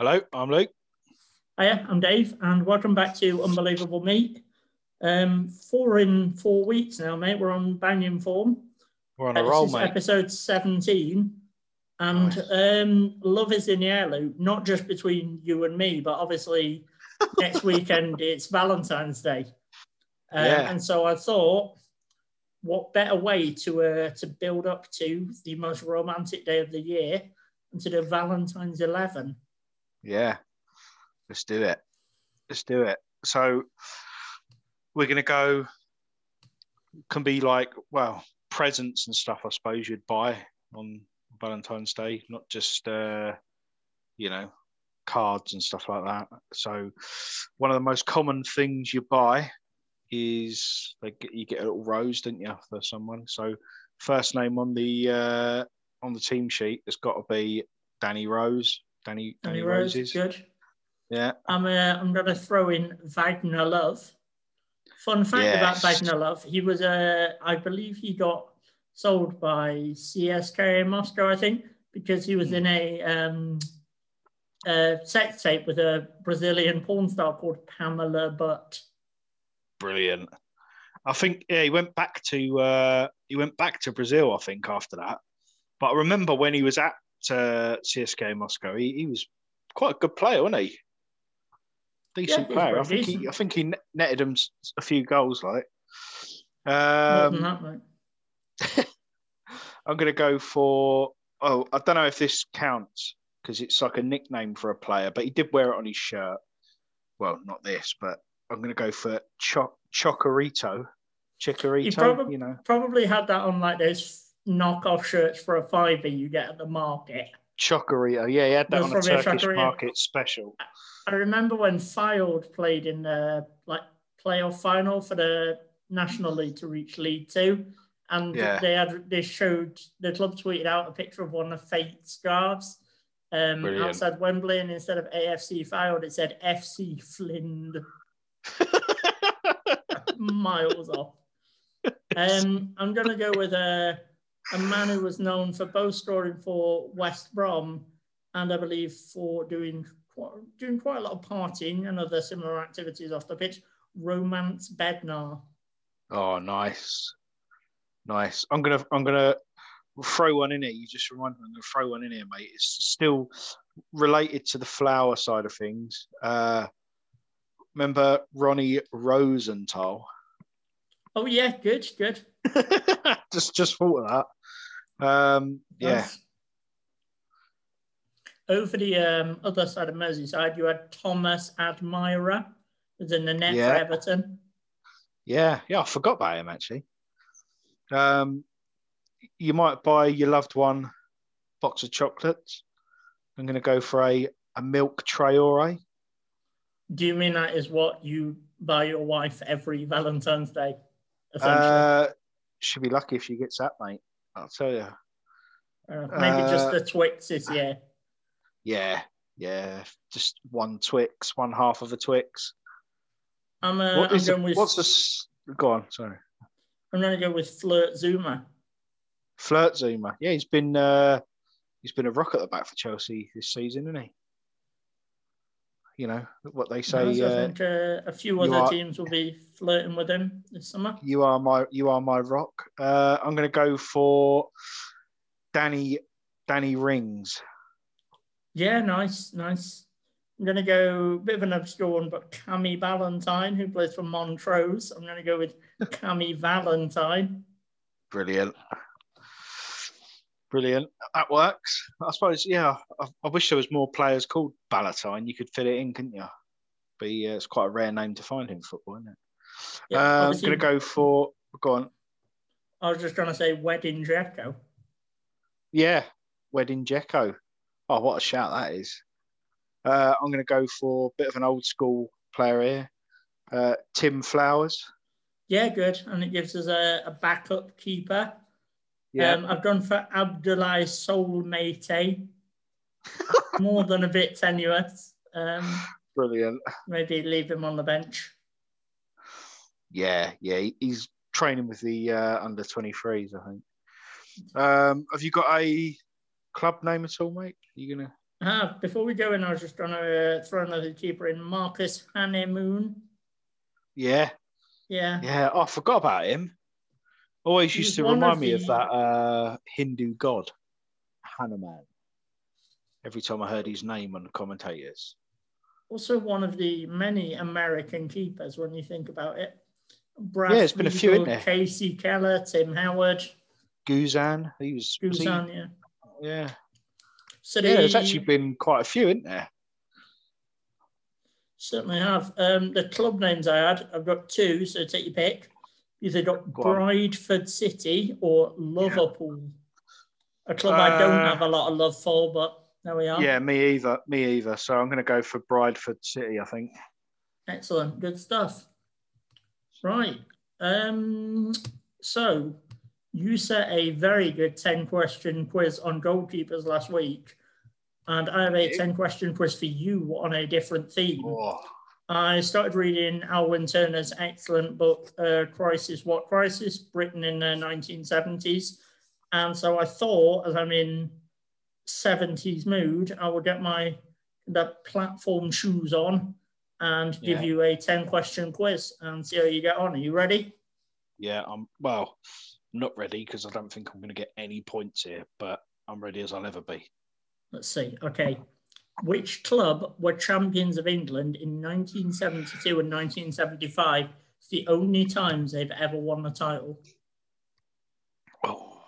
Hello, I'm Luke. Hiya, I'm Dave, and welcome back to Unbelievable Meat. Um, four in four weeks now, mate. We're on banging form. We're on a roll, this is mate. episode 17. And Nice. um, love is in the air, Luke, not just between you and me, but obviously next weekend it's Valentine's Day. Uh, Yeah. And so I thought, what better way to uh, to build up to the most romantic day of the year and to do Valentine's 11? Yeah, let's do it. Let's do it. So we're gonna go. Can be like well presents and stuff. I suppose you'd buy on Valentine's Day, not just uh, you know cards and stuff like that. So one of the most common things you buy is like you get a little rose, don't you, for someone? So first name on the uh, on the team sheet has got to be Danny Rose. Danny Danny, Danny Rose, Roses. good. Yeah. I'm uh, I'm gonna throw in Wagner Love. Fun fact about Yes. Wagner Love: he was uh, I believe he got sold by CSKA Moscow, I think, because he was in a um, uh, sex tape with a Brazilian porn star called Pamela Butt. Brilliant. I think yeah, he went back to uh, he went back to Brazil. I think after that, but I remember when he was at uh, CSKA Moscow, he, he was quite a good player, wasn't he? Decent Yeah, player. I think he. I think he netted him a few goals. Like, um, that. I'm going to go for. Oh, I don't know if this counts because it's like a nickname for a player, but he did wear it on his shirt. Well, not this, but I'm going to go for Cho- Chocorito. Chikorito, probably you know. probably had that on like those knockoff shirts for a fiver you get at the market. Chocorito. Yeah, he had that on a probably Turkish market special. I remember when Fylde played in the like playoff final for the National League to reach League Two, and Yeah. they had they showed the club tweeted out a picture of one of Fate's scarves um, Brilliant. outside Wembley, and instead of AFC Fylde, it said FC Flynn, miles off. Um, I'm gonna go with a a man who was known for both scoring for West Brom and I believe for doing quite, doing quite a lot of partying and other similar activities off the pitch. Romance Bednar. oh, nice, nice. I'm gonna, I'm gonna throw one in here. You just remind me. I'm gonna throw one in here, mate. It's still related to the flower side of things. Uh, remember Ronnie Rosenthal? Oh yeah, good, good. just, just thought of that. Um, yeah, Nice. Over the um, other side of Merseyside, you had Thomas Admira, who's in the net Yeah. for Everton. yeah, yeah. I forgot about him actually. Um, you might buy your loved one box of chocolates. I'm going to go for a a milk Traore. Do you mean that is what you buy your wife every Valentine's Day? Uh, should be lucky if she gets that, mate. I'll tell you. Uh, maybe just uh, the Twix this year. Yeah, yeah. Just one Twix, one half of a Twix. I'm, uh, What I'm the, going with what's the? s- Go on, sorry. I'm going to go with Flirt Zuma. Flirt Zuma. Yeah, he's been uh, he's been a rock at the back for Chelsea this season, isn't he? You know what they say. So I uh, think uh, a few other are- teams will be flirting with him this summer. You are my you are my rock. Uh, I'm going to go for Danny Danny Rings. Yeah, nice, nice. I'm going to go a bit of an obscure one, but Cami Valentine, who plays for Montrose. I'm going to go with Cami Valentine. Brilliant. Brilliant. That works. I suppose. Yeah. I, I wish there was more players called Valentine. You could fit it in, couldn't you? But yeah, it's quite a rare name to find in football, isn't it? Yeah, uh, I'm going to go for. Go on. I was just going to say Wedding Jacko. Yeah, Wedding Jekko. Oh, what a shout that is. Uh, I'm going to go for a bit of an old school player here. Uh, Tim Flowers. Yeah, good. And it gives us a, a backup keeper. Yeah. Um, I've gone for Abdullah Soulmate. More than a bit tenuous. Um, Brilliant. maybe leave him on the bench. Yeah, yeah. He's training with the uh, under 23s, I think. Um, have you got a club name at all, mate? Are you gonna? Uh, before we go in, I was just going to uh, throw another keeper in. Marcus Hahnemann. Yeah, Yeah. yeah. Oh, I forgot about him. Always used to remind me of that uh, Hindu god, Hanuman. Every time I heard his name on the commentators. Also, one of the many American keepers when you think about it. Brad Yeah, there's been a few, isn't there? Kasey Keller, Tim Howard, Guzan, he was. was he- Guzan, yeah. yeah, So yeah. There's actually been quite a few, isn't there? certainly have. Um, the club names I had, I've got two, so take your pick. Either got Go. Brideford City or Liverpool. A club I don't Uh, have a lot of love for, but there we are. Yeah, me either. Me either. So I'm going to go for Brideford City. I think. Excellent, good stuff. Right. Um, so you set a very good 10 question quiz on goalkeepers last week. And I have a 10 question quiz for you on a different theme. Oh, I started reading Alwyn Turner's excellent book, uh, Crisis What Crisis, written in the 1970s. And so I thought, as I'm in 70s mood, I would get my the platform shoes on and give Yeah. you a 10 question quiz and see how you get on. Are you ready? yeah. I'm well, not ready because I don't think I'm going to get any points here, but I'm ready as I'll ever be. Let's see. Okay. Which club were champions of England in 1972 and 1975? It's the only times they've ever won the title. Oh,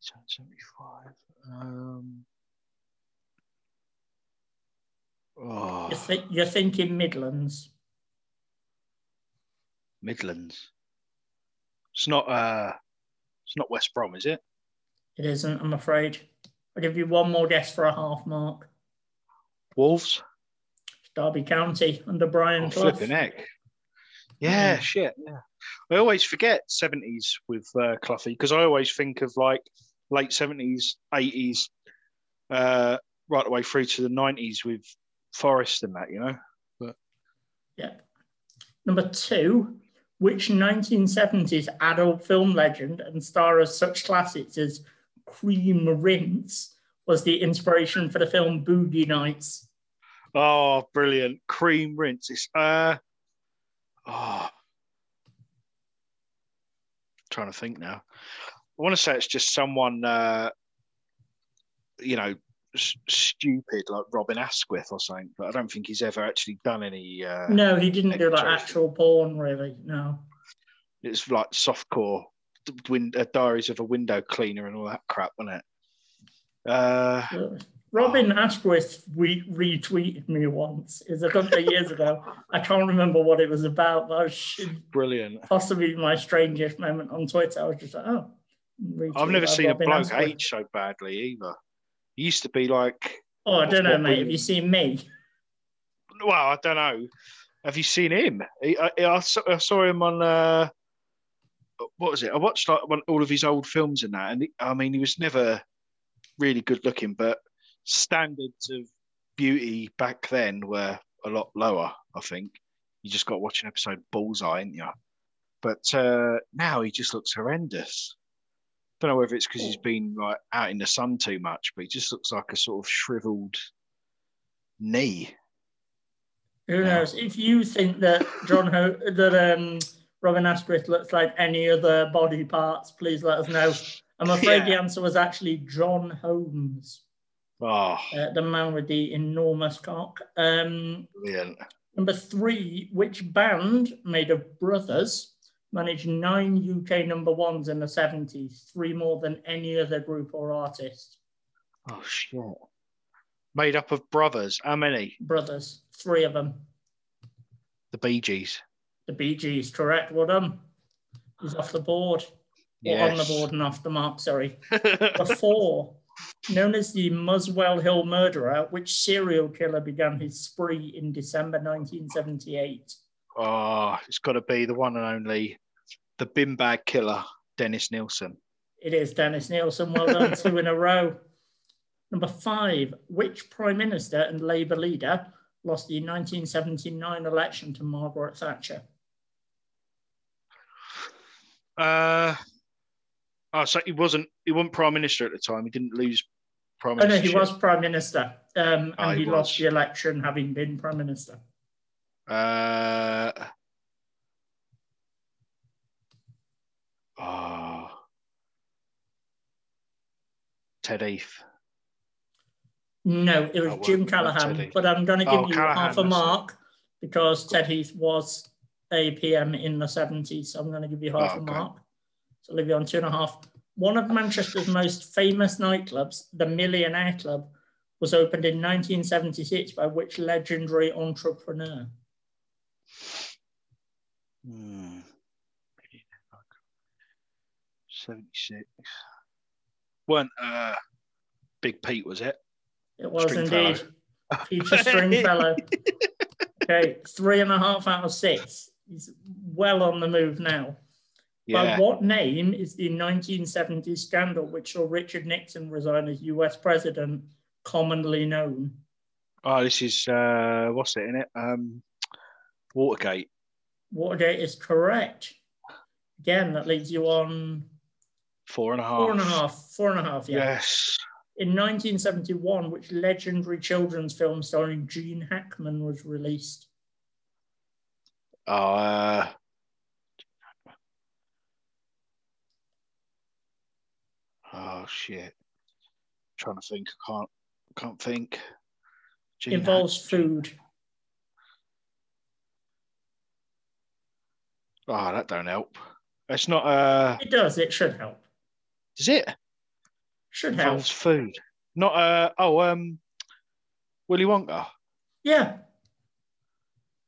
75. Um. Oh, You're, thi- you're thinking Midlands. Midlands. It's not. Uh, it's not West Brom, is it? It isn't, I'm afraid. I'll give you one more guess for a half mark. Wolves. Derby County under Brian Oh, Clough. flipping heck. Yeah, Mm. shit. Yeah. I always forget 70s with uh, Cloughie because I always think of like late 70s, 80s, uh, right the way through to the 90s with Forest and that, you know? But Yeah. Number two, which 1970s adult film legend and star of such classics as Cream Rinse was the inspiration for the film Boogie Nights? Oh, brilliant. Cream rinse. It's, uh, oh, trying to think now. I want to say it's just someone, uh, you know, s- stupid like Robin Asquith or something, but I don't think he's ever actually done any. Uh, No, he didn't do like actual porn, really. No. It's like softcore, d- win- uh, Diaries of a Window Cleaner and all that crap, wasn't it? Uh, Robin Asquith re- retweeted me once. It was a couple of years ago. I can't remember what it was about, but I was brilliant. possibly my strangest moment on Twitter. I was just like, oh. I've never seen a bloke Asquith. age so badly either. He used to be like, Oh, I don't know, mate. Have you- seen me? well, I don't know. Have you seen him? I, I, saw, I saw him on. Uh, what was it? I watched like one, all of his old films and that, and I mean, he was never really good looking, but standards of beauty back then were a lot lower. I think you just got to watch an episode of Bullseye, ain't you? But uh, now he just looks horrendous. Don't know whether it's because he's been like out in the sun too much, but he just looks like a sort of shriveled knee. Who knows? If you think that John Ho- that um, Robin Asquith looks like any other body parts, please let us know. I'm afraid the answer was actually John Holmes, Oh, uh, the man with the enormous cock. Um, brilliant. number three, which band made of brothers managed nine UK number ones in the 70s, three more than any other group or artist? Oh, shit. Made up of brothers. How many? Brothers, three of them. The Bee Gees. The Bee Gees, correct. Well done. He's off the board. Or on the board and off the mark, sorry. Before, known as the Muswell Hill murderer, which serial killer began his spree in December 1978? oh, it's got to be the one and only, the bin bag killer, Dennis Nilsen. It is Dennis Nilsen. Well done, two in a row. Number five, which Prime Minister and Labour leader lost the 1979 election to Margaret Thatcher? Uh, oh, so he wasn't. He wasn't prime minister at the time. He didn't lose Prime Oh no, he was prime minister, um, Oh, and he he lost the election having been prime minister. Uh, oh, Ted Heath. No, it was Oh, Jim Callaghan, but I'm going to give Oh, you Callaghan, half a mark because Ted Heath was a PM in the 70s. So I'm going to give you half Oh, a mark. Leave you on two and a half. One of Manchester's most famous nightclubs, the Millionaire Club, was opened in 1976 by which legendary entrepreneur? Hmm. 76. Weren't uh, Big Pete, was it? It was Stringfellow. indeed Peter Stringfellow. okay, three and a half out of six. He's well on the move now. By what name is the 1970s scandal which saw Richard Nixon resign as US president commonly known? Oh, this is, uh, what's it in it? Um, Watergate. Watergate is correct. Again, that leaves you on Four and a half. four and a half. Four and a half, yeah. Yes. In 1971, which legendary children's film starring Gene Hackman was released? Uh, oh shit. trying to think. I can't. Can't think. Gene Involves Hack- food. Oh, that don't help. It's not. Uh, It does. It should help. is it? Should help. Involves food. Not. Uh. Oh. Um. Willy Wonka. Yeah.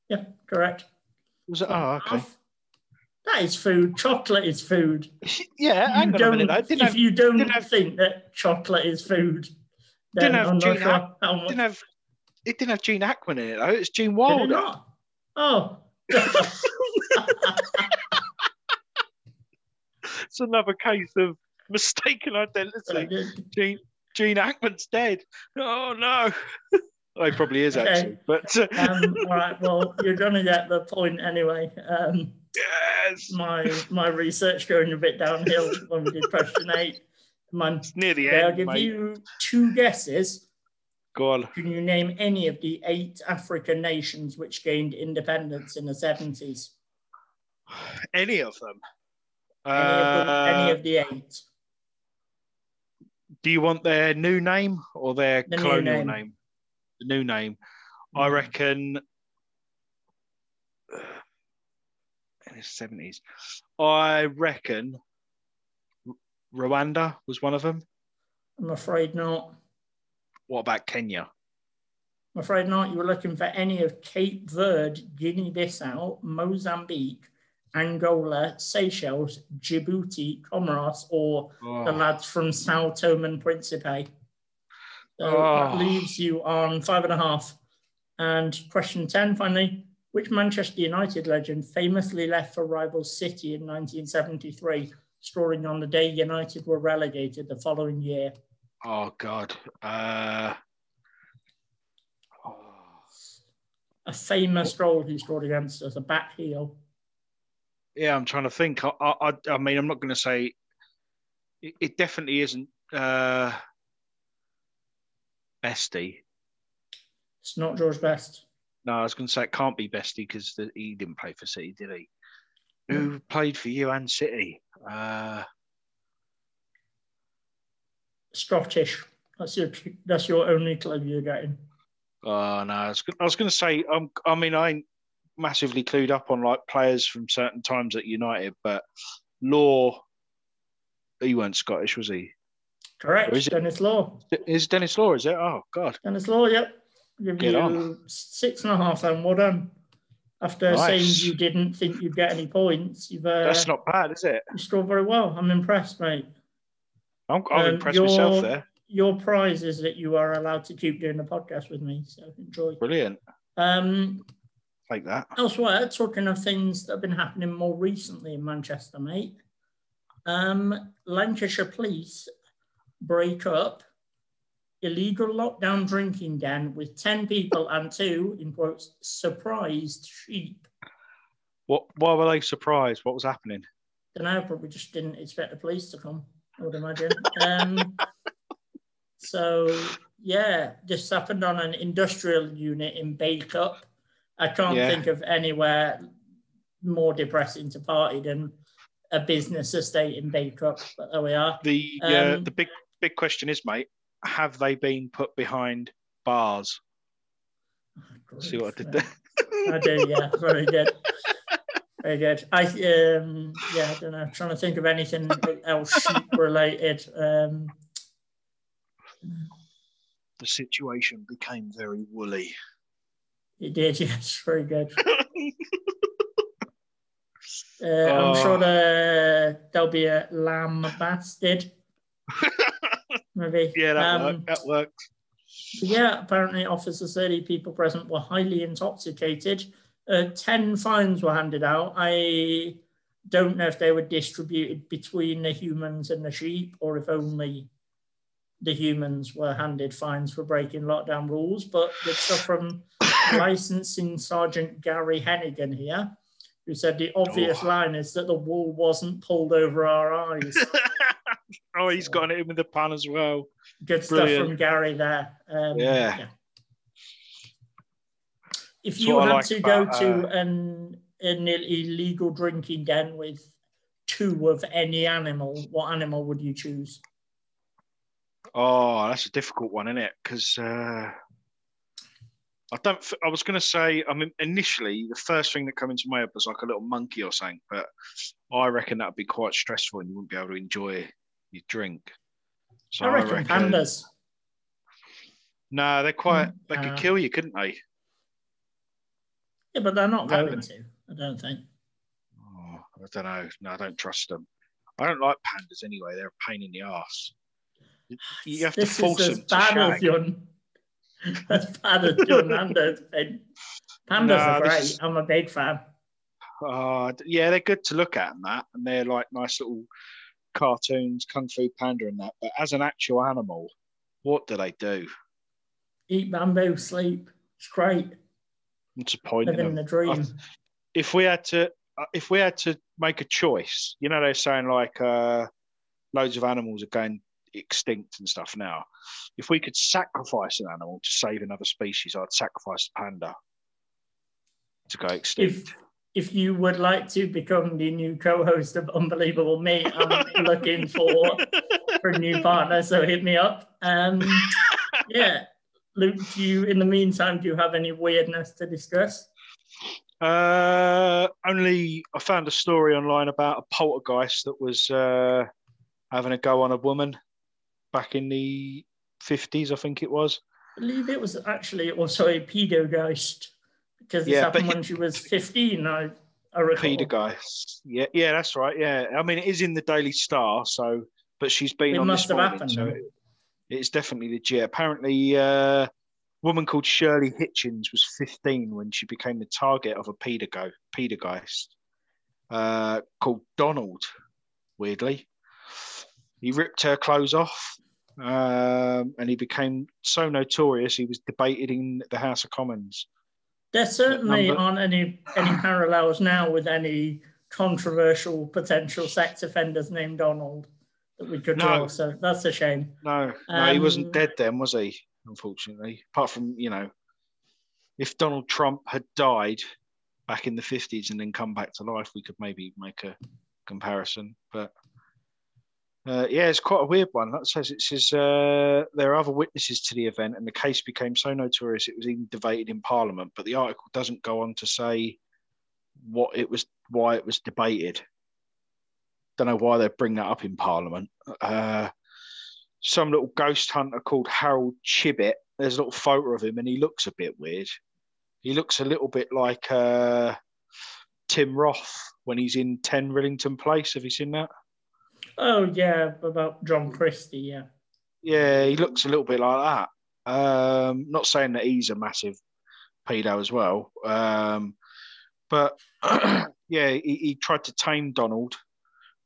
Yeah, correct. Was it? Oh, okay. That is food. Chocolate is food. Yeah. You don't- minute. if have, you don't didn't have- think that chocolate is food, then Didn't have Gene sure Hack- how much. didn't have. It didn't have Gene Hackman in it though. It's Gene it Wilder. not? Oh. It's another case of mistaken identity. Gene Gene Hackman's dead. Oh no. oh, he probably is Okay. actually. But um, all right. Well, you're gonna get the point anyway. Um, yes, my my research going a bit downhill when we did question eight. It's near the end. I'll give mate. you two guesses. Go on. Can you name any of the eight African nations which gained independence in the 70s? Any of them. Any, of, the, Uh, any of the eight? do you want their new name or their The colonial name. name? The new name. I Mm. reckon 70s. I reckon Rwanda was one of them. I'm afraid not. What about Kenya? I'm afraid not. You were looking for any of Cape Verde, Guinea Bissau, Mozambique, Angola, Seychelles, Djibouti, Comoros, or oh. the lads from Sao Tome and Principe. So oh. that leaves you on five and a half. And question 10, finally which Manchester United legend famously left for rival City in 1973, scoring on the day United were relegated the following year? oh God. Uh. A famous goal he scored against us, a back heel. Yeah, I'm trying to think. I, I, I- I mean, I'm not going to say it, it definitely isn't uh, Bestie. It's not George Best. No, I was going to say it can't be Bestie because he didn't play for City, did he? Who played for you and City? Uh, Scottish. That's your that's your only clue you're getting. oh no, I was, I was going to say. Um, I mean, I ain't massively clued up on like players from certain times at United, but Law, he weren't Scottish, was he? Correct. Or is it- Denis Law. Is Denis Law? Is it? Oh God. Denis Law, yep. Give Get you on. six and a half then. Well done. After Nice. saying you didn't think you'd get any points, you've uh, That's not bad, is it? you scored very well. I'm impressed, mate. I'm, I'm Um, impressed your- myself there. Your prize is that you are allowed to keep doing the podcast with me. So enjoy. Brilliant. Um, like that. elsewhere, talking of things that have been happening more recently in Manchester, mate. Um, Lancashire police break up illegal lockdown drinking den with 10 people and two, in quotes, surprised sheep. What? Why were they surprised? What was happening? Don't know, probably just didn't expect the police to come, I would imagine. Um, So yeah, this happened on an industrial unit in Bacup. I can't Yeah. think of anywhere more depressing to party than a business estate in Bacup. But there we are. The uh, Um, the big big question is, mate, have they been put behind bars? See what I did there? I do, yeah. Very good. Very good. I um yeah, I don't know. trying to think of anything else related. Um the situation became very woolly. it did, yes, very good. Uh, I'm sure Oh. the, there'll be a lamb bastard. Maybe. Yeah, that Um, worked. That worked. Yeah, apparently officers said the people present were highly intoxicated. Uh, 10 fines were handed out. I don't know if they were distributed between the humans and the sheep or if only the humans were handed fines for breaking lockdown rules. But stuff from licensing Sergeant Gary Hennigan here, who said the obvious Oh. line is that the wool wasn't pulled over our eyes. oh, he's got it in with the pan as well. Good stuff from Gary there. Um, Yeah. If That's you had like to go about, to uh, an, an illegal drinking den with two of any animal, what animal would you choose? Oh, that's a difficult one, isn't it? Because uh, I don't. f- I was going to say. I mean, initially, the first thing that came into my head was like a little monkey or something, but I reckon that'd be quite stressful, and you wouldn't be able to enjoy your drink. So I reckon, pandas. No, they're quite. They Uh, could kill you, couldn't they? Yeah, but they're not going to, I don't think. Oh, I don't know. No, I don't trust them. I don't like pandas anyway. They're a pain in the ass. You have to This force is as them to bad as your, as bad as your Nando's. Pandas Nah, are great. is- I'm a big fan. Uh, yeah, they're good to look at and that, and they're like nice little cartoons, Kung Fu Panda and that. But as an actual animal, what do they do? Eat bamboo, sleep. It's great. What's the point Living the dream. If we had to, uh, if we had to make a choice, you know, they're saying like uh, loads of animals are going extinct and stuff now. If we could sacrifice an animal to save another species, I'd sacrifice a panda to go extinct. if if you would like to become the new co-host of Unbelievable Me, I'm looking for for a new partner. So hit me up. Um, yeah, Luke. Do you, in the meantime, do you have any weirdness to discuss? Uh, only I found a story online about a poltergeist that was uh, having a go on a woman back in the fifties, I think it was. I believe it was actually also a pedogeist because this Yeah, happened but- when she was 15. I, I recall. Poltergeist. Yeah, yeah, that's right. Yeah, I mean it is in the Daily Star, so but she's been It on must this have morning, happened, so it- it's definitely legit. Apparently, uh, a woman called Shirley Hitchings was 15 when she became the target of a pedago- pedogeist uh, called Donald. Weirdly, he ripped her clothes off, um, and he became so notorious he was debated in the House of Commons. There certainly aren't any any parallels now with any controversial potential sex offenders named Donald that we could draw. So that's a shame. No, no, he wasn't Um, dead then, was he? Unfortunately, apart from you know, if Donald Trump had died back in the fifties and then come back to life, we could maybe make a comparison. But uh, yeah, it's quite a weird one. That says it says uh, there are other witnesses to the event, and the case became so notorious it was even debated in Parliament. But the article doesn't go on to say what it was, why it was debated. Don't know why they bring that up in Parliament. Uh, some little ghost hunter called Harold Chibbett. There's a little photo of him, and he looks a bit weird. He looks a little bit like uh, Tim Roth when he's in 10 Rillington Place. Have you seen that? Oh yeah, about John Christie. Yeah. Yeah, he looks a little bit like that. Um, not saying that he's a massive pedo as well, um, but yeah, he, he tried to tame Donald,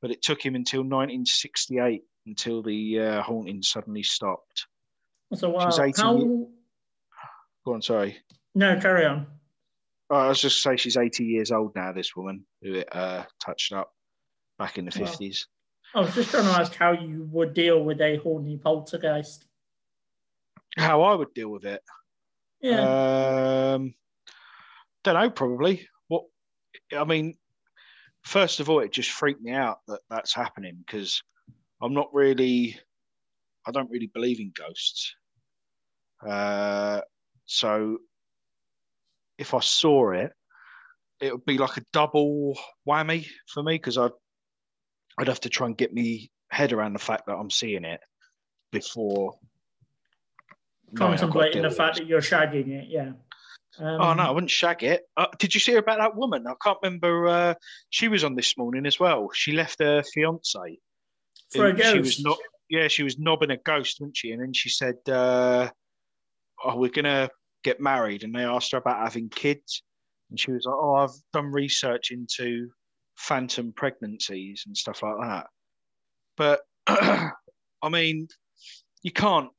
but it took him until 1968 until the uh, haunting suddenly stopped. So wow. She's 18 How? Go on, sorry. No, carry on. Oh, I was just say she's 80 years old now. This woman who it uh, touched up back in the Wow. 50s. I was just trying to ask how you would deal with a horny poltergeist. how I would deal with it. Yeah. Um, don't know. Probably. What? I mean, first of all, it just freaked me out that that's happening because I'm not really. I don't really believe in ghosts. Uh, so if I saw it, it would be like a double whammy for me because I'd I'd have to try and get me head around the fact that I'm seeing it before knowing I've got to Contemplating the fact that you're shagging it, yeah. Um, Oh no, I wouldn't shag it. Uh, did you see about that woman? I can't remember. Uh, she was on this morning as well. She left her fiance. For a ghost. She was not. Yeah, she was nobbing a ghost, wasn't she? And then she said, uh, "Oh, we're gonna get married." And they asked her about having kids, and she was like, "Oh, I've done research into phantom pregnancies and stuff like that." But I mean, you can't.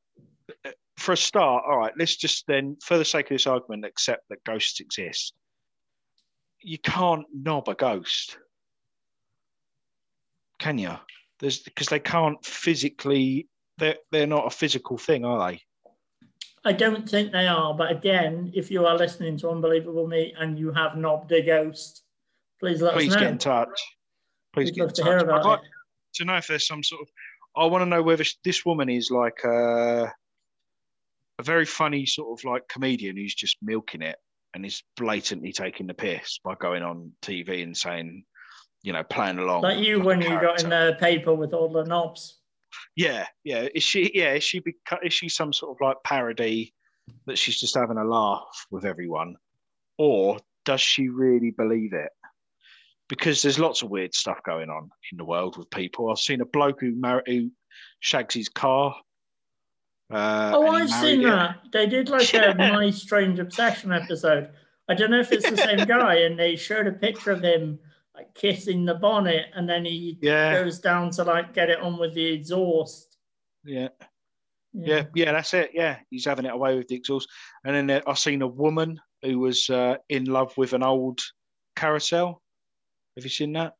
For a start, all right. Let's just then, for the sake of this argument, accept that ghosts exist. You can't knob a ghost, can you? There's because they can't physically. They're they're not a physical thing, are they? I don't think they are, but again, if you are listening to Unbelievable Me and you have knobbed a ghost, please let Please us know. get in touch. Please We'd get in to touch. hear I'd like it. to know if there's some sort of. I want to know whether this woman is like a, a very funny sort of like comedian who's just milking it and is blatantly taking the piss by going on TV and saying, you know, playing along. Like you like when you got in the paper with all the knobs. Yeah, yeah. Is she? Yeah, is she? beca- Is she some sort of like parody that she's just having a laugh with everyone, or does she really believe it? Because there's lots of weird stuff going on in the world with people. I've seen a bloke who, mar- who shags his car. Uh, Oh, I've seen it. that. They did like Yeah. a My Strange Obsession episode. I don't know if it's the same guy, and they showed a picture of him like kissing the bonnet, and then he Yeah, goes down to like get it on with the exhaust. yeah, yeah, yeah. That's it. Yeah, he's having it away with the exhaust. And then I've seen a woman who was uh, in love with an old carousel. Have you seen that?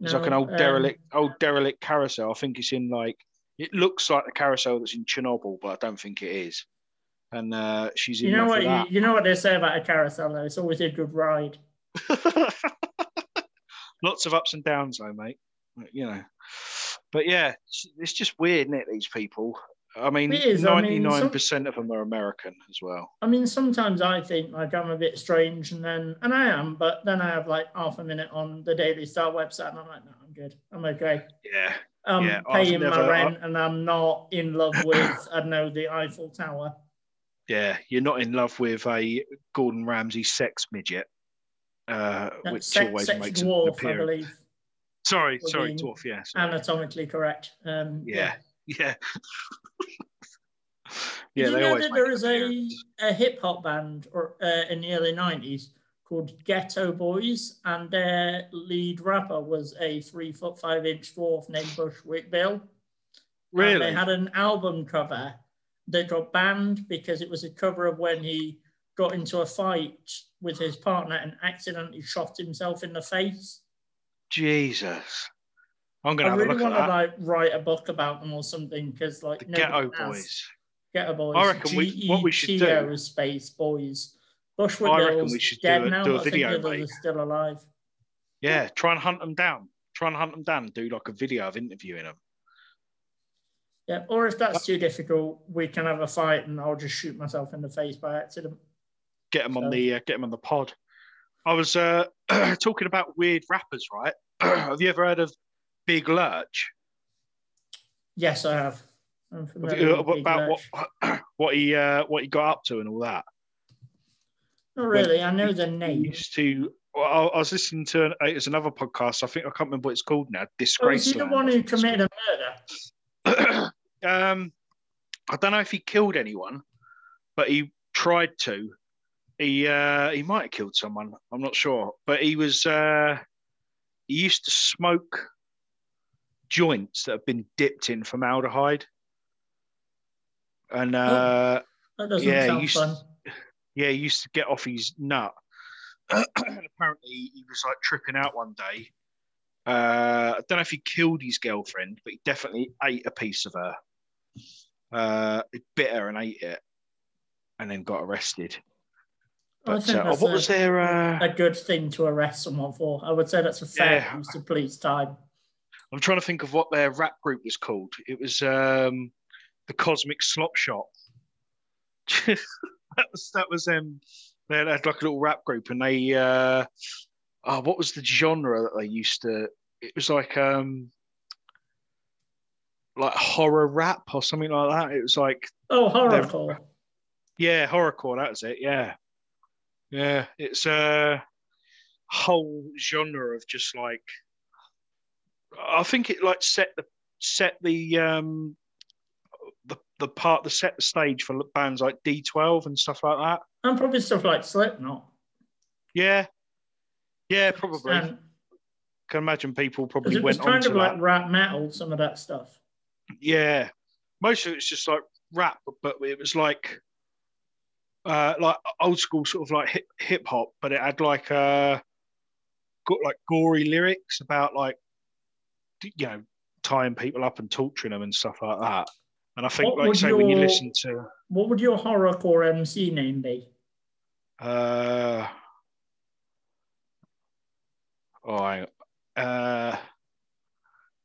It's like an old um, derelict, old derelict carousel. I think it's in like it looks like the carousel that's in Chernobyl, but I don't think it is. And uh, she's in You know what? You, you know what they say about a carousel though. It's always a good ride. Lots of ups and downs, though, mate. You know, but yeah, it's, it's just weird, isn't it? These people. I mean, It is, I mean, ninety-nine some- percent of them are American as well. I mean, sometimes I think like I'm a bit strange, and then and I am, but then I have like half a minute on the Daily Star website, and I'm like, no, I'm good. I'm okay. Yeah, I'm Yeah, paying my never- rent, and I'm not in love with I don't know the Eiffel Tower. yeah. You're not in love with a Gordon Ramsay sex midget, uh, No, which sex, always sex makes an dwarf, I appearance. believe, Sorry, sorry, dwarf. Yeah, anatomically correct. Um, yeah, yeah. Did yeah, you know that make there an a, a hip hop band or uh, in the early '90s called Geto Boys, and their lead rapper was a three foot five inch dwarf named Bushwick Bill. And really. they had an album cover that got banned because it was a cover of when he got into a fight with his partner and accidentally shot himself in the face. Jesus. I'm gonna have really a look want to like write a book about them or something because like the Ghetto has. Boys. Geto Boys. I reckon we- what we should do- boys. Bushwick I reckon we should do a- now. do a I video, the others mate. still alive. Yeah, try and hunt them down. Try and hunt them down and do like a video of interviewing them. Yeah. Or if that's too difficult, we can have a fight and I'll just shoot myself in the face by accident. Get them on the uh, get them on the pod. I was uh, talking about weird rappers, right? have you ever heard of Big Lurch? Yes, I have. I'm familiar you- with Big about what what he uh, what he got up to and all that. Not really. I know the He name. used to. Well, I was listening to an, it's another podcast. I think I can't remember what it's called now. Oh, is he the one who committed a murder? um, I don't know if he killed anyone, but he tried to. He uh, he might have killed someone. I'm not sure, but he was. Uh, he used to smoke joints that have been dipped in formaldehyde, and uh, That doesn't Yeah, sound s- fun. yeah, he used to get off his nut. apparently, he was like tripping out one day. Uh, I don't know if he killed his girlfriend, but he definitely ate a piece of her. uh, bit her and ate it, and then got arrested. I But think uh, that's what a- was their? Uh, A good thing to arrest someone for. I would say that's a fair Yeah. use of police time. I'm trying to think of what their rap group was called. It was um, the Cosmic Slop Shop. that was that was um, they had like a little rap group, and they uh, oh, what was the genre that they used to? It was like um, like horror rap or something like that. It was like Oh, horrorcore. yeah, horrorcore. That was it. Yeah, yeah. It's a whole genre of just like I think it like set the set the um the the part the set the stage for bands like D12 and stuff like that. And probably stuff like Slipknot. Yeah, yeah, probably. And Can imagine people probably it was went on kind of that. like rap metal, some of that stuff. Yeah, most of it's just like rap, but it was like uh, like old school sort of like hip hip hop, but it had like uh got like gory lyrics about like you know tying people up and torturing them and stuff like that. And I think, What like say, when you your- listen to What would your horrorcore MC name be? uh oh, on. uh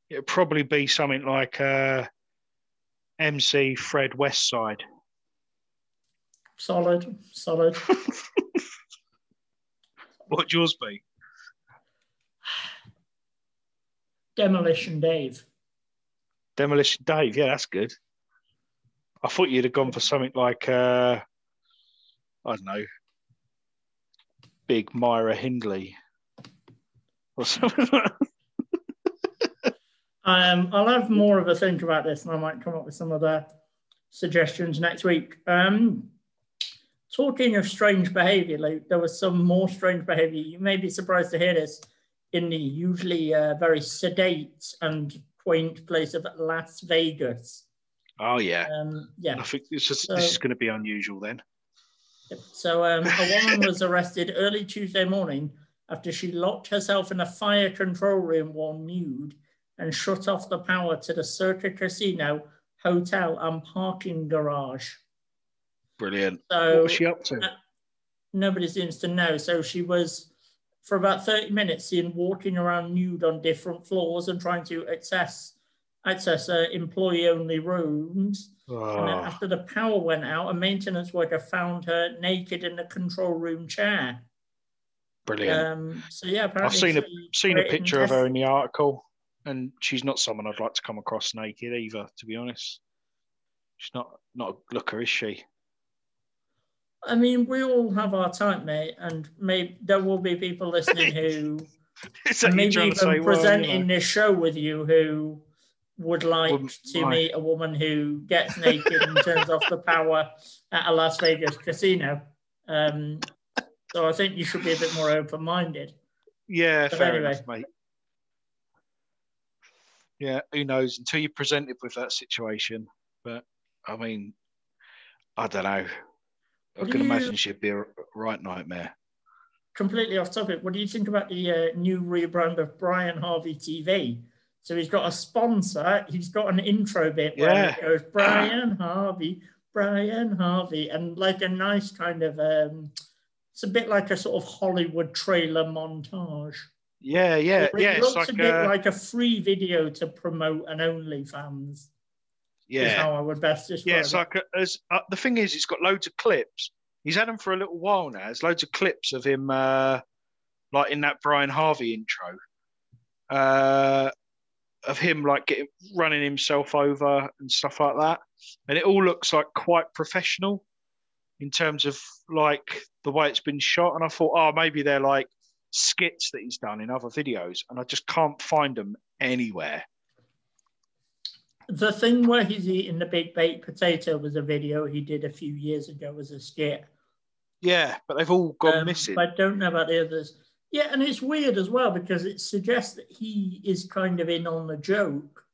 it'd probably be something like uh MC Fred Westside. Solid, solid. What'd yours be? Demolition Dave. Demolition Dave. Yeah, that's good. I thought you'd have gone for something like, uh, I don't know, Big Myra Hindley or something. like. Um, I'll have more of a think about this, and I might come up with some other suggestions next week. Um, talking of strange behaviour, Luke, there was some more strange behaviour. You may be surprised to hear this in the usually uh, very sedate and quaint place of Las Vegas. oh yeah. Um, yeah. I think it's just So- this is going to be unusual then. So um, a woman was arrested early Tuesday morning after she locked herself in a fire control room while nude and shut off the power to the Circa Casino, hotel, and parking garage. Brilliant. So what was she up to? uh, nobody seems to know. So she was for about 30 minutes in walking around nude on different floors and trying to access access uh, employee only rooms. And then Oh, after the power went out, a maintenance worker found her naked in the control room chair. brilliant. Um, so yeah, apparently I've seen a- Seen a picture of her in the article, and she's not someone I'd like to come across naked either. To be honest, she's not not a looker, is she? I mean, we all have our type, mate, and maybe there will be people listening who Is that and you maybe even say? Well, you presenting know, this show with you who would like Wouldn't to mind. meet a woman who gets naked and turns off the power at a Las Vegas casino. Um, so I think you should be a bit more open-minded. yeah, but fair anyway. enough, mate. Yeah, who knows? Until you're presented with that situation, but I mean, I don't know. I can you- imagine she'd be a right nightmare. completely off topic. What do you think about the uh, new rebrand of Brian Harvey TV? So he's got a sponsor. He's got an intro bit where Yeah. it goes Brian Harvey, Brian Harvey, and like a nice kind of um, it's a bit like a sort of Hollywood trailer montage. Yeah, yeah, it yeah. It's looks like, a bit uh, like a free video to promote an OnlyFans. Yeah, how I would best describe yeah. It's it. like a, as, uh, the thing is, it's got loads of clips. He's had them for a little while now. There's loads of clips of him, uh, like in that Brian Harvey intro, uh, of him like getting running himself over and stuff like that, and it all looks like quite professional in terms of like the way it's been shot. And I thought, oh, maybe they're like skits that he's done in other videos, and I just can't find them anywhere. The thing where he's eating the big baked potato was a video he did a few years ago as a skit. Yeah, but they've all gone Um, missing. I don't know about the others. Yeah, and it's weird as well because it suggests that he is kind of in on the joke,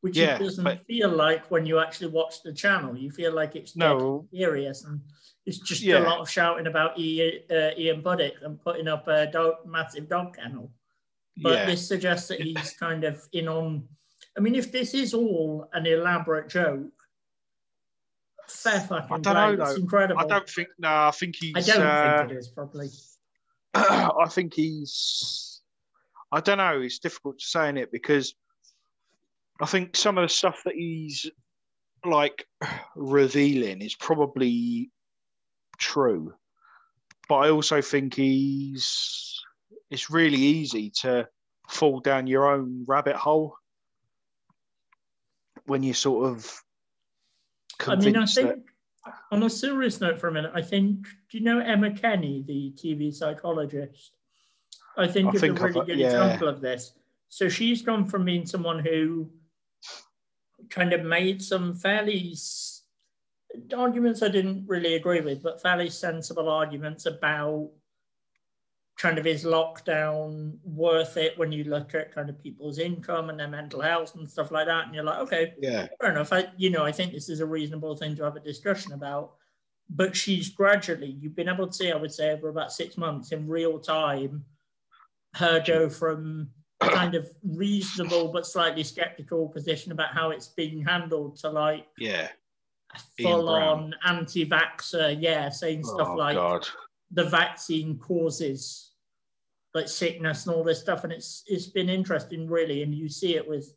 which Yeah, it doesn't but- feel like when you actually watch the channel. You feel like it's No, serious and it's just Yeah. a lot of shouting about Ian, uh, Ian Buddick and putting up a dog, massive dog kennel. But yeah, this suggests that he's kind of in on. I mean, if this is all an elaborate joke, fair fucking I don't know, play. It's incredible. I don't think. No, I think he's. I don't uh, think it is probably. I think he's. I don't know. It's difficult to say in it because I think some of the stuff that he's like revealing is probably true, but I also think he's. It's really easy to fall down your own rabbit hole when you sort of. I mean, I think that- on a serious note for a minute, I think do you know Emma Kenny, the TV psychologist? I think I is think a really I've- good yeah. example of this. So she's gone from being someone who kind of made some fairly arguments I didn't really agree with, but fairly sensible arguments about kind of is lockdown worth it when you look at kind of people's income and their mental health and stuff like that. And you're like, okay, yeah, fair enough. I, you know, I think this is a reasonable thing to have a discussion about. But she's gradually, you've been able to see, I would say, over about six months in real time, her go from kind of reasonable but slightly skeptical position about how it's being handled to like yeah. full on anti vaxxer, yeah, saying stuff oh like God. the vaccine causes like sickness and all this stuff and it's it's been interesting really and you see it with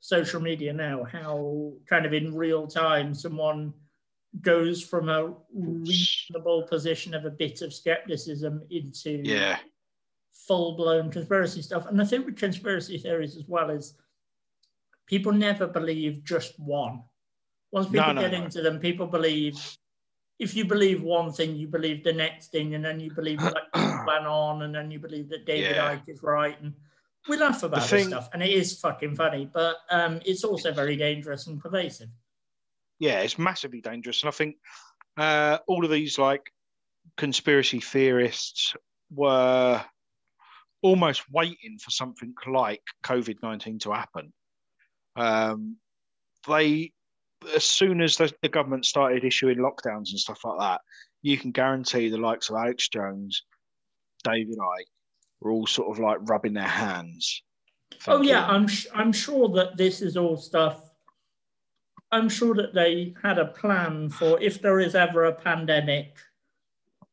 social media now how kind of in real time someone goes from a reasonable position of a bit of skepticism into Yeah, full-blown conspiracy stuff. And i think with conspiracy theories as well is people never believe just one. Once people No, no, get no. into them people believe if you believe one thing you believe the next thing and then you believe like on and then you believe that david Yeah. icke is right and we laugh about this thing- stuff and it is fucking funny but um, it's also very dangerous and pervasive yeah, it's massively dangerous. And I think uh, all of these like conspiracy theorists were almost waiting for something like COVID 19 to happen. Um, they, as soon as the, the government started issuing lockdowns and stuff like that, you can guarantee the likes of Alex Jones, David Icke, were all sort of like rubbing their hands. Oh yeah, I'm sh- I'm sure that this is all stuff. I'm sure that they had a plan for if there is ever a pandemic.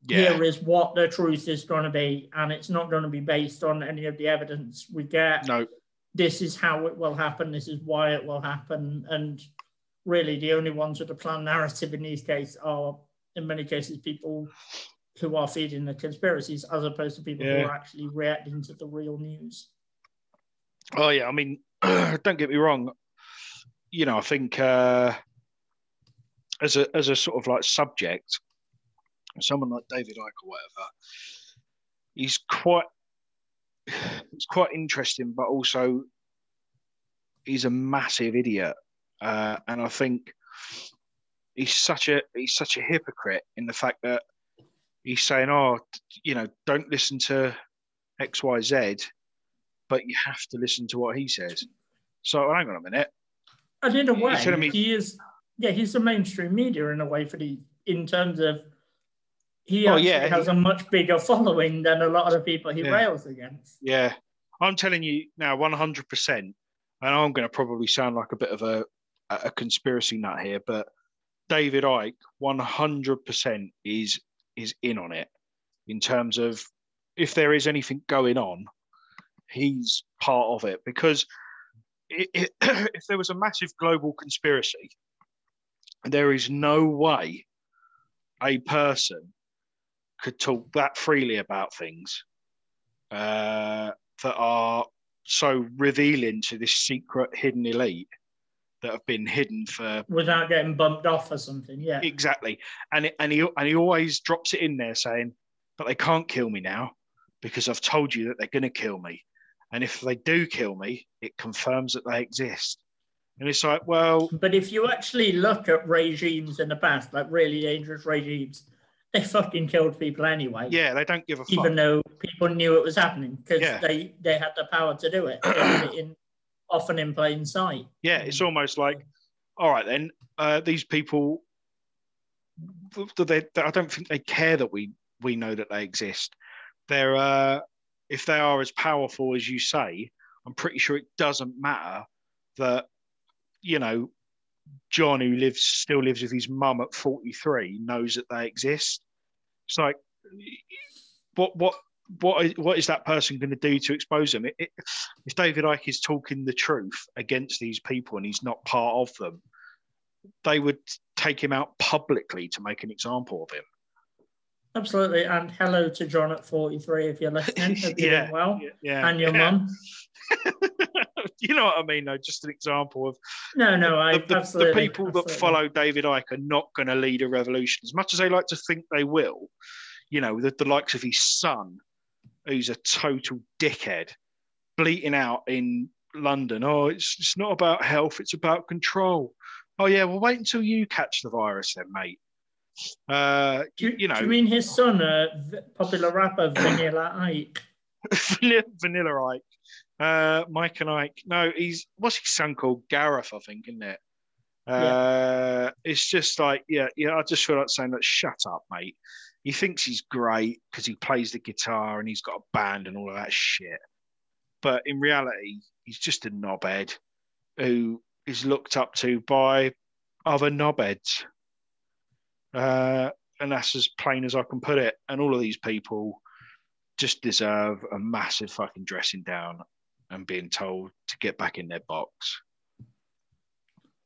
yeah, Here is what the truth is going to be, and it's not going to be based on any of the evidence we get. no, This is how it will happen. This is why it will happen, and really, the only ones with a planned narrative in these cases are, in many cases, people who are feeding the conspiracies, as opposed to people who are actually reacting to the real news. Oh yeah, I mean, don't get me wrong. You know, I think uh, as a as a sort of like subject, someone like David Icke or whatever, he's quite it's quite interesting, but also he's a massive idiot, uh, and I think he's such a he's such a hypocrite in the fact that he's saying, "Oh, you know, don't listen to X, Y, Z, but you have to listen to what he says. So hang on a minute. And in a way, me- he is, yeah, he's the mainstream media in a way for the, in terms of, he Oh, actually yeah, has a much bigger following than a lot of the people he Yeah. rails against. Yeah, I'm telling you now, 100. percent And I'm going to probably sound like a bit of a a conspiracy nut here, but David Icke, 100 percent is is in on it in terms of if there is anything going on, he's part of it. Because it, it, if there was a massive global conspiracy, there is no way a person could talk that freely about things uh, that are so revealing to this secret hidden elite that have been hidden for Without getting bumped off or something, yeah. exactly and it, and he and he always drops it in there saying but they can't kill me now because I've told you that they're going to kill me and if they do kill me it confirms that they exist and it's like well But if you actually look at regimes in the past, like really dangerous regimes, they fucking killed people anyway. yeah they don't give a fuck Even though people knew it was happening because Yeah. they, they had the power to do it. It in, often in plain sight. Yeah, it's almost like, all right, then uh, these people, they, they, I don't think they care that we we know that they exist. They're uh, if they are as powerful as you say, I'm pretty sure it doesn't matter that you know John, who lives still lives with his mum at 43, knows that they exist. It's like, what what what is, what is that person going to do to expose them? It, it, if David Icke is talking the truth against these people and he's not part of them, they would take him out publicly to make an example of him. Absolutely. And hello to John at 43 if you're listening. Hope you're Yeah, doing well. Yeah, And your yeah. mum. you know what I mean, though. Just an example of No, no, I the, the- the absolutely. people that follow David Icke are not going to lead a revolution as much as they like to think they will. You know, the, the likes of his son, who's a total dickhead, bleating out in London, "Oh, it's it's not about health; it's about control." Oh yeah, well, wait until you catch the virus, then, mate. Uh, Do you, you know, do you mean his son, uh, popular rapper Vanilla Ike? Vanilla, Ike, uh, Mike and Ike. No, he's what's his son called? Gareth, I think, isn't it? Uh, It's just like, yeah, yeah. I just feel like saying, like, shut up, mate. He thinks he's great because he plays the guitar and he's got a band and all of that shit. But in reality, he's just a knobhead who is looked up to by other knobheads. Uh, and that's as plain as I can put it. And all of these people just deserve a massive fucking dressing down and being told to get back in their box.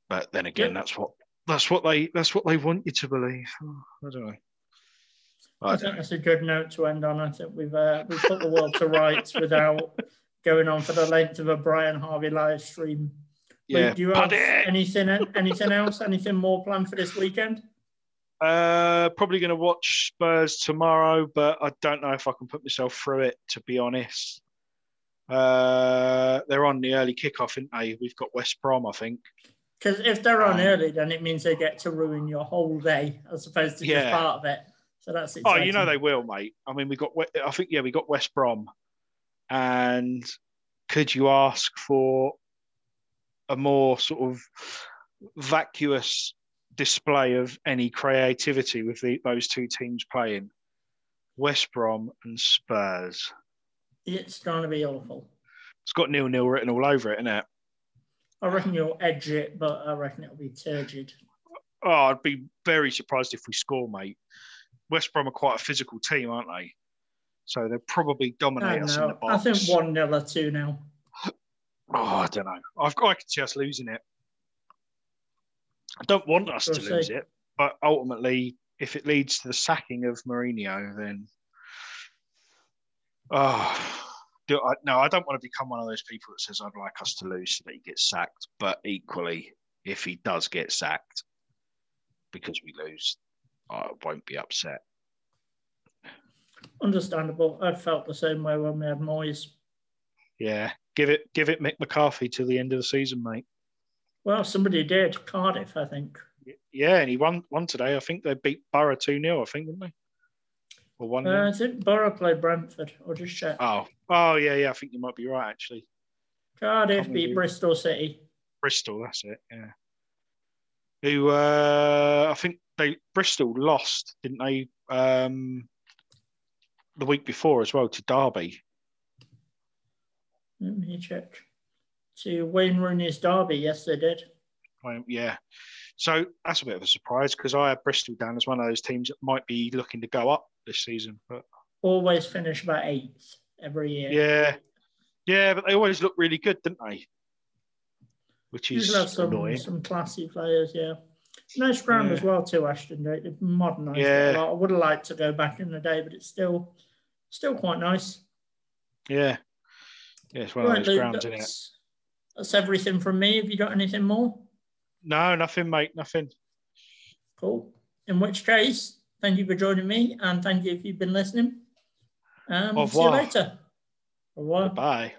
But then again, Yeah. that's what that's what they that's what they want you to believe. Oh, I don't know. I I think that's a good note to end on. I think we've uh, we've put the world to rights without going on for the length of a Brian Harvey live stream. Luke, Yeah, do you have Paddy! anything anything else? Anything more planned for this weekend? Uh, probably going to watch Spurs tomorrow, but I don't know if I can put myself through it. To be honest, uh, they're on the early kickoff, aren't they? We've got West Brom, I think. Because if they're on Um, early, then it means they get to ruin your whole day as opposed to just part of it. So that's Oh, you know they will, mate. I mean, we got. I think yeah, we got West Brom, and could you ask for a more sort of vacuous display of any creativity with the, those two teams playing? West Brom and Spurs. It's going to be awful. It's got nil nil written all over it, isn't it? I reckon you'll edge it, but I reckon it'll be turgid. Oh, I'd be very surprised if we score, mate. West Brom are quite a physical team, aren't they? So they'll probably dominate us in the know. I think 1 0 or 2 0. Oh, I don't know. I've got, I could see us losing it. I don't want us We'll to lose it, but ultimately, if it leads to the sacking of Mourinho, then oh, do I, no, I don't want to become one of those people that says I'd like us to lose so that he gets sacked. But equally, if he does get sacked because we lose, I won't be upset. Understandable. I felt the same way when we had Moyes. Yeah, give it, give it Mick McCarthy till the end of the season, mate. Well, somebody did. Cardiff, I think. Yeah, and he won won today. I think they beat Boro 2 0, I think, didn't they? Or 1 Uh, I think Boro played Brentford. I'll just check. Oh, oh yeah, yeah. I think you might be right, actually. Cardiff can't beat remember. Bristol City. Bristol, that's it. Yeah. Who uh, I think they Bristol lost, didn't they? Um, the week before as well to Derby. Let me check. To Wayne Rooney's Derby. Yes, they did. Well, yeah. So that's a bit of a surprise because I had Bristol down as one of those teams that might be looking to go up this season. But Always finish about eighth every year. yeah, yeah, but they always look really good, didn't they? Which is Usually have some, annoying. some classy players, yeah. Nice ground Yeah. as well too, Ashton. They've modernised Yeah. it a lot. I would have liked to go back in the day, but it's still still quite nice. Yeah, yeah, it's one Right, of those Luke, grounds, isn't it? that's, that's everything from me. Have you got anything more? No, nothing, mate, nothing. Cool. In which case, thank you for joining me and thank you if you've been listening. Um, Au see you later. Au revoir. Bye.